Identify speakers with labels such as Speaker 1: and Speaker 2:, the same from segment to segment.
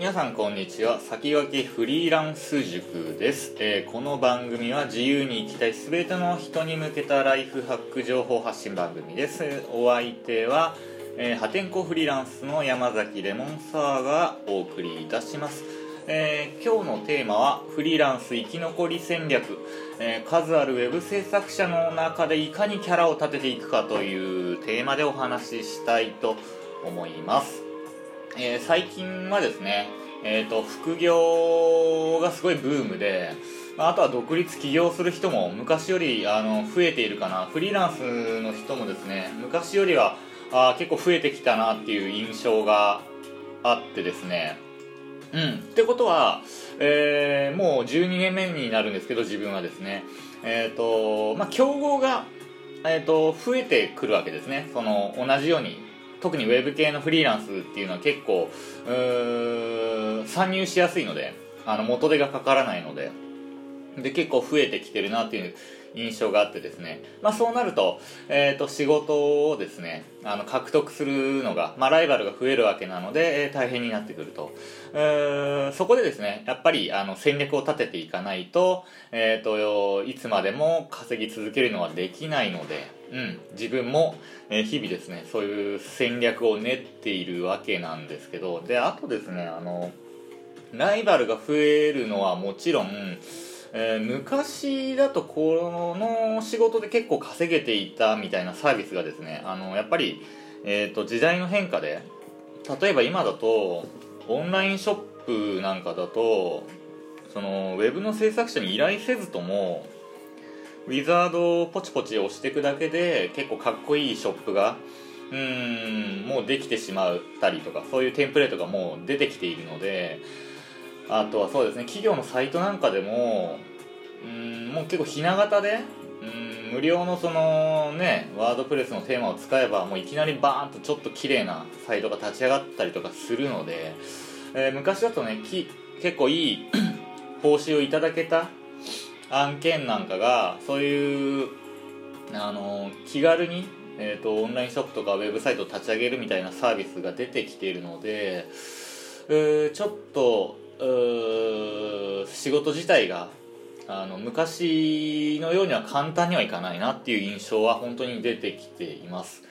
Speaker 1: 皆さんこんにちは。先駆けフリーランス塾です、えー、この番組は自由に生きたい全ての人に向けたライフハック情報発信番組です。お相手は、えー、破天荒フリーランスの山崎レモンサワーがお送りいたします。えー、今日のテーマはフリーランス生き残り戦略、えー、数あるウェブ制作者の中でいかにキャラを立てていくかというテーマでお話ししたいと思います。えー、最近はですね、えーと、副業がすごいブームで、まあ、あとは独立起業する人も昔よりあの増えているかな。フリーランスの人もですね昔よりはあ結構増えてきたなっていう印象があってですね。うん。ってことは、えー、もう12年目になるんですけど自分はですね。えっ、ー、とまあ競合がえーと増えてくるわけですね。その同じように。特にウェブ系のフリーランスっていうのは結構参入しやすいのであの元手がかからないので。で結構増えてきてるなっていう印象があってですね、まあ、そうなると,、えー、と仕事をですねあの獲得するのが、まあ、ライバルが増えるわけなので、えー、大変になってくると、そこでですねやっぱりあの戦略を立てていかないと,、えーと、いつまでも稼ぎ続けるのはできないので、うん、自分も、え日々ですねそういう戦略を練っているわけなんですけど。であとですねあのライバルが増えるのはもちろんえー、昔だとこの仕事で結構稼げていたみたいなサービスがですねあのやっぱり、えーと、時代の変化で例えば今だとオンラインショップなんかだとそのウェブの制作者に依頼せずともウィザードをポチポチ押していくだけで結構かっこいいショップがうんもうできてしまったりとかそういうテンプレートがもう出てきているのであとはそうですね企業のサイトなんかでもうんもう結構ひな形でうん無料のそのねワードプレスのテーマを使えばもういきなりバーンとちょっと綺麗なサイトが立ち上がったりとかするので、えー、昔だとねき結構いい 報酬をいただけた案件なんかがそういうあの気軽に、えーと、オンラインショップとかウェブサイトを立ち上げるみたいなサービスが出てきているので、えー、ちょっと仕事自体があの昔のようには簡単にはいかないなっていう印象は本当に出てきています、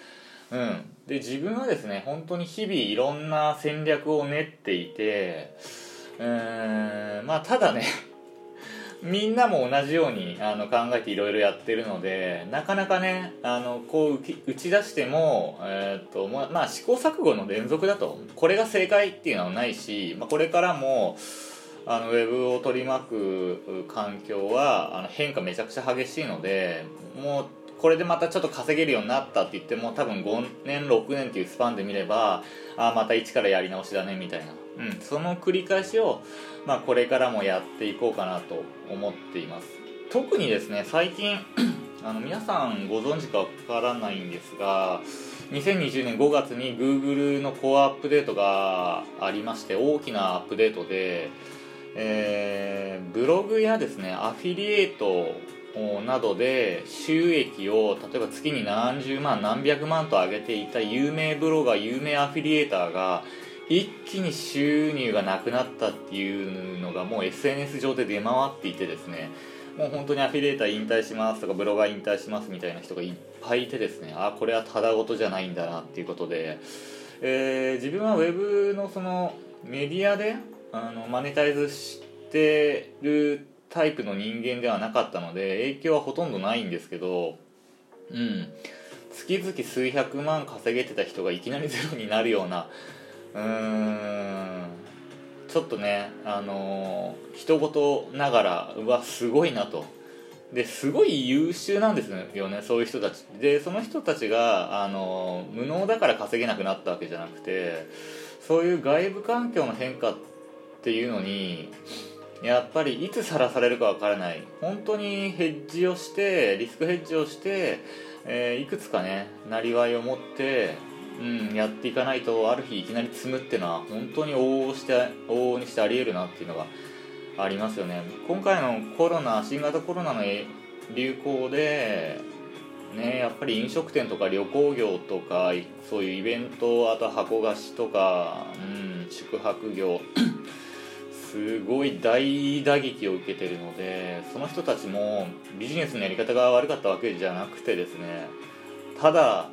Speaker 1: うん、で自分はですね本当に日々いろんな戦略を練っていてうーんまあただねみんなも同じようにあの考えていろいろやってるのでなかなかねあのこう打ち出しても、えー、っとまあ、試行錯誤の連続だとこれが正解っていうのはないし、まあ、これからもあのウェブを取り巻く環境はあの変化めちゃくちゃ激しいのでもうこれでまたちょっと稼げるようになったって言っても多分5年6年っていうスパンで見ればあまた一からやり直しだねみたいな、うん、その繰り返しを、まあ、これからもやっていこうかなと思っています。特にですね最近 あの皆さんご存知かわからないんですが2020年5月に Google のコアアップデートがありまして大きなアップデートで、えー、ブログやですねアフィリエイトなどで収益を例えば月に何十万何百万と上げていた有名ブロガー有名アフィリエーターが一気に収入がなくなったっていうのがもう SNS 上で出回っていてですねもう本当にアフィリエーター引退しますとかブロガー引退しますみたいな人がいっぱいいてですねあこれはただごとじゃないんだなっていうことで、えー、自分はウェブのそのメディアであのマネタイズしてるタイプの人間ではなかったので影響はほとんどないんですけどうん。月々数百万稼げてた人がいきなりゼロになるようなうーん。ちょっとねあのー、人事ながらうわすごいなと。ですごい優秀なんですよねそういう人たち。でその人たちが、あの、無能だから稼げなくなったわけじゃなくてそういう外部環境の変化っていうのにやっぱりいつさらされるかわからない。本当にヘッジをしてリスクヘッジをして、えー、いくつかねなりわいを持ってうん、やっていかないとある日いきなり積むっていうのは本当に往々して往々にしてありえるなっていうのがありますよね。今回のコロナ新型コロナの流行でねやっぱり飲食店とか旅行業とかそういうイベントあと箱菓子とか、うん、宿泊業すごい大打撃を受けてるのでその人たちもビジネスのやり方が悪かったわけじゃなくてですねただ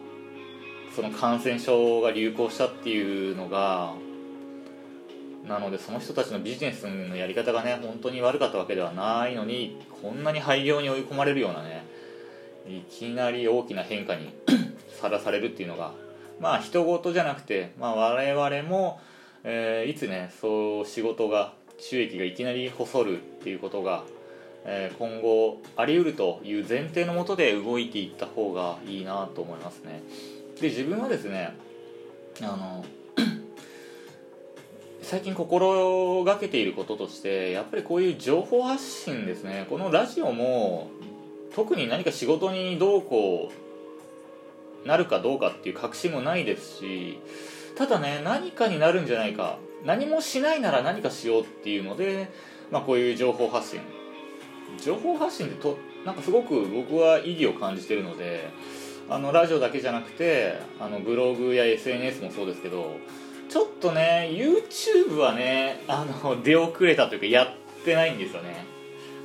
Speaker 1: その感染症が流行したっていうのがなのでその人たちのビジネスのやり方がね本当に悪かったわけではないのにこんなに廃業に追い込まれるようなねいきなり大きな変化に さらされるっていうのがまあ人事じゃなくて、まあ、我々も、えー、いつねそう仕事が収益がいきなり細るっていうことが、えー、今後あり得るという前提のもとで動いていった方がいいなと思いますね。で自分はですねあの 最近心がけていることとしてやっぱりこういう情報発信ですね。このラジオも特に何か仕事にどうこうなるかどうかっていう確信もないですしただね何かになるんじゃないか何もしないなら何かしようっていうので、まあ、こういう情報発信。情報発信ってとなんかすごく僕は意義を感じてるのであのラジオだけじゃなくてあのブログや SNS もそうですけどちょっとね YouTube はねあの出遅れたというかやってないんですよね。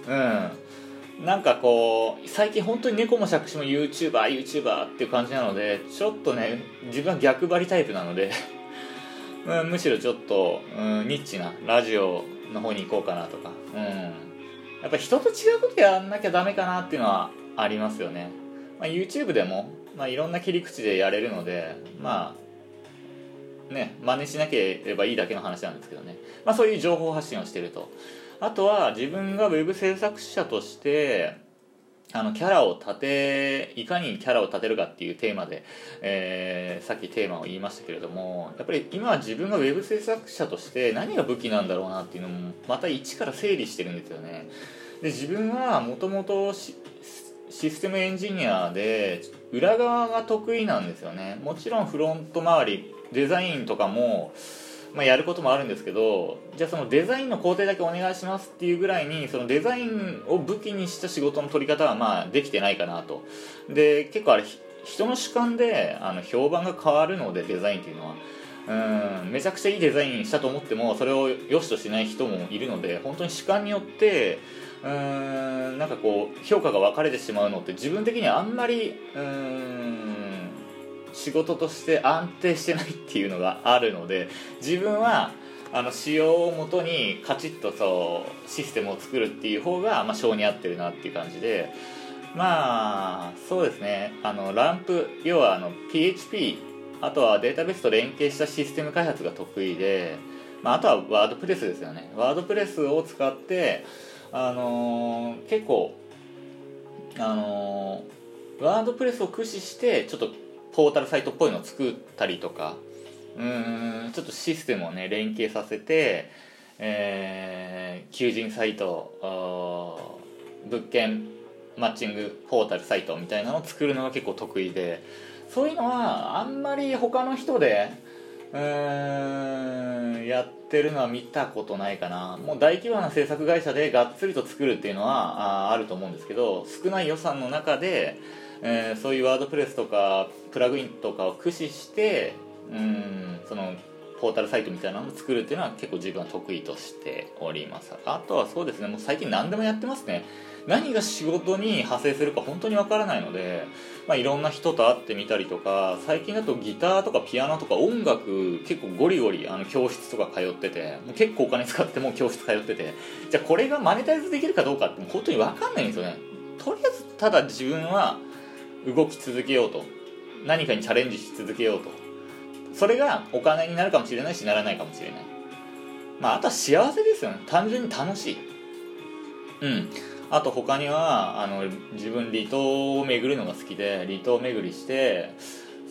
Speaker 1: うん。なんかこう最近本当に猫も借子も YouTuberYouTuber っていう感じなのでちょっとね自分は逆張りタイプなので。うん、むしろちょっと、うん、ニッチなラジオの方に行こうかなとか、うん、やっぱ人と違うことやんなきゃダメかなっていうのはありますよね、まあ、YouTube でも、まあ、いろんな切り口でやれるのでまあね真似しなければいいだけの話なんですけどね、まあ、そういう情報発信をしてると。あとは自分が web 制作者としてあのキャラを立ていかにキャラを立てるかっていうテーマで、えー、さっきテーマを言いましたけれどもやっぱり今は自分がウェブ制作者として何が武器なんだろうなっていうのもまた一から整理してるんですよね。で自分はもともとシステムエンジニアで裏側が得意なんですよね。もちろんフロント周りデザインとかもまあ、やることもあるんですけどじゃあそのデザインの工程だけお願いしますっていうぐらいにそのデザインを武器にした仕事の取り方はまあできてないかなと。で結構あれ人の主観であの評判が変わるのでデザインっていうのは。うんめちゃくちゃいいデザインしたと思ってもそれを良しとしない人もいるので本当に主観によってうんなんかこう評価が分かれてしまうのって自分的にはあんまりうーん仕事として安定してないっていうのがあるので自分はあの仕様をもとにカチッとそうシステムを作るっていう方が、まあ、性に合ってるなっていう感じでまあそうですね。あのランプ要はあの PHP あとはデータベースと連携したシステム開発が得意で、まあ、あとはワードプレスですよね。ワードプレスを使ってあのー、結構あのー、ワードプレスを駆使してちょっとポータルサイトっぽいのを作ったりとか。うんちょっとシステムをね連携させて、えー、求人サイト物件マッチングポータルサイトみたいなのを作るのが結構得意で。そういうのはあんまり他の人でうんやってるのは見たことないかな。もう大規模な制作会社でがっつりと作るっていうのはああると思うんですけど少ない予算の中でえー、そういうワードプレスとかプラグインとかを駆使してうんそのポータルサイトみたいなのを作るっていうのは結構自分は得意としております。あとはそうですねもう最近何でもやってますね。何が仕事に派生するか本当にわからないので、まあ、いろんな人と会ってみたりとか最近だとギターとかピアノとか音楽結構ゴリゴリあの教室とか通っててもう結構お金使っても教室通っててじゃあこれがマネタイズできるかどうかって本当にわかんないんですよね。とりあえずただ自分は動き続けようと。何かにチャレンジし続けようと。それがお金になるかもしれないしならないかもしれない。まああとは幸せですよね。単純に楽しい。うん。あと他にはあの自分離島を巡るのが好きで離島巡りして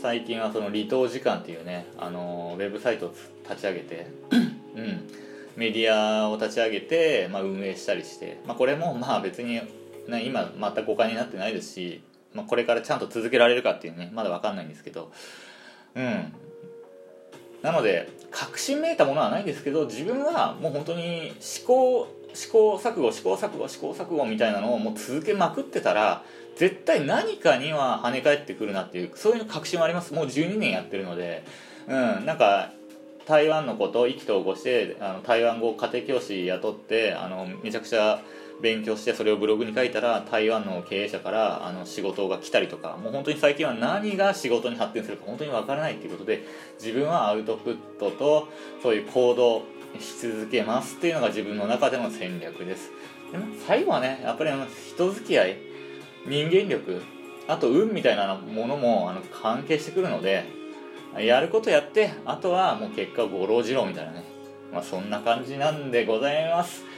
Speaker 1: 最近はその離島時間っていうねあのウェブサイトを立ち上げてうん。メディアを立ち上げて、まあ、運営したりして、まあ、これもまあ別に、ね、今全くお金になってないですしまあ、これからちゃんと続けられるかっていうねまだ分かんないんですけど。うん。なので確信めいたものはないんですけど自分はもう本当に思考試行錯誤試行錯誤試行錯誤みたいなのをもう続けまくってたら絶対何かには跳ね返ってくるなっていうそういう確信はあります。もう12年やってるので。うん。なんか台湾のことを意気投合してあの台湾語家庭教師雇ってあのめちゃくちゃ勉強してそれをブログに書いたら台湾の経営者からあの仕事が来たりとかもう本当に最近は何が仕事に発展するか本当にわからないっていうことで自分はアウトプットとそういう行動し続けますっていうのが自分の中での戦略です。でも最後はねやっぱりあの人付き合い人間力あと運みたいなものもあの関係してくるのでやることやってあとはもう結果ご老次郎みたいなねまあそんな感じなんでございます。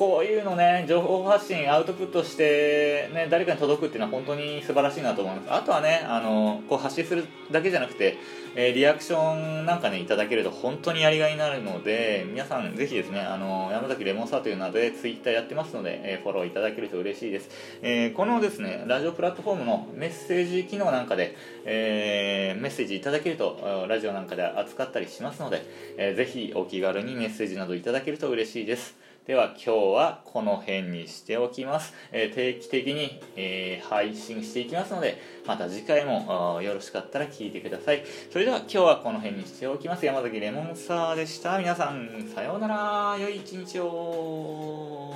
Speaker 1: こういうのね情報発信アウトプットして、ね、誰かに届くっていうのは本当に素晴らしいなと思います。あとはねあのこう発信するだけじゃなくて、えーリアクションなんかねいただけると本当にやりがいになるので皆さんぜひですねあの山崎レモンサーという名でツイッターやってますので、えーフォローいただけると嬉しいです、えーこのですねラジオプラットフォームのメッセージ機能なんかで、えメッセージいただけるとラジオなんかで扱ったりしますので、えーぜひお気軽にメッセージなどいただけると嬉しいです。では今日はこの辺にしておきます、えー定期的に、えー配信していきますのでまた次回もよろしかったら聞いてください。それでは今日はこの辺にしておきます。山崎レモンサーでした。皆さんさようなら。良い一日を。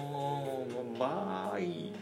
Speaker 1: バイ。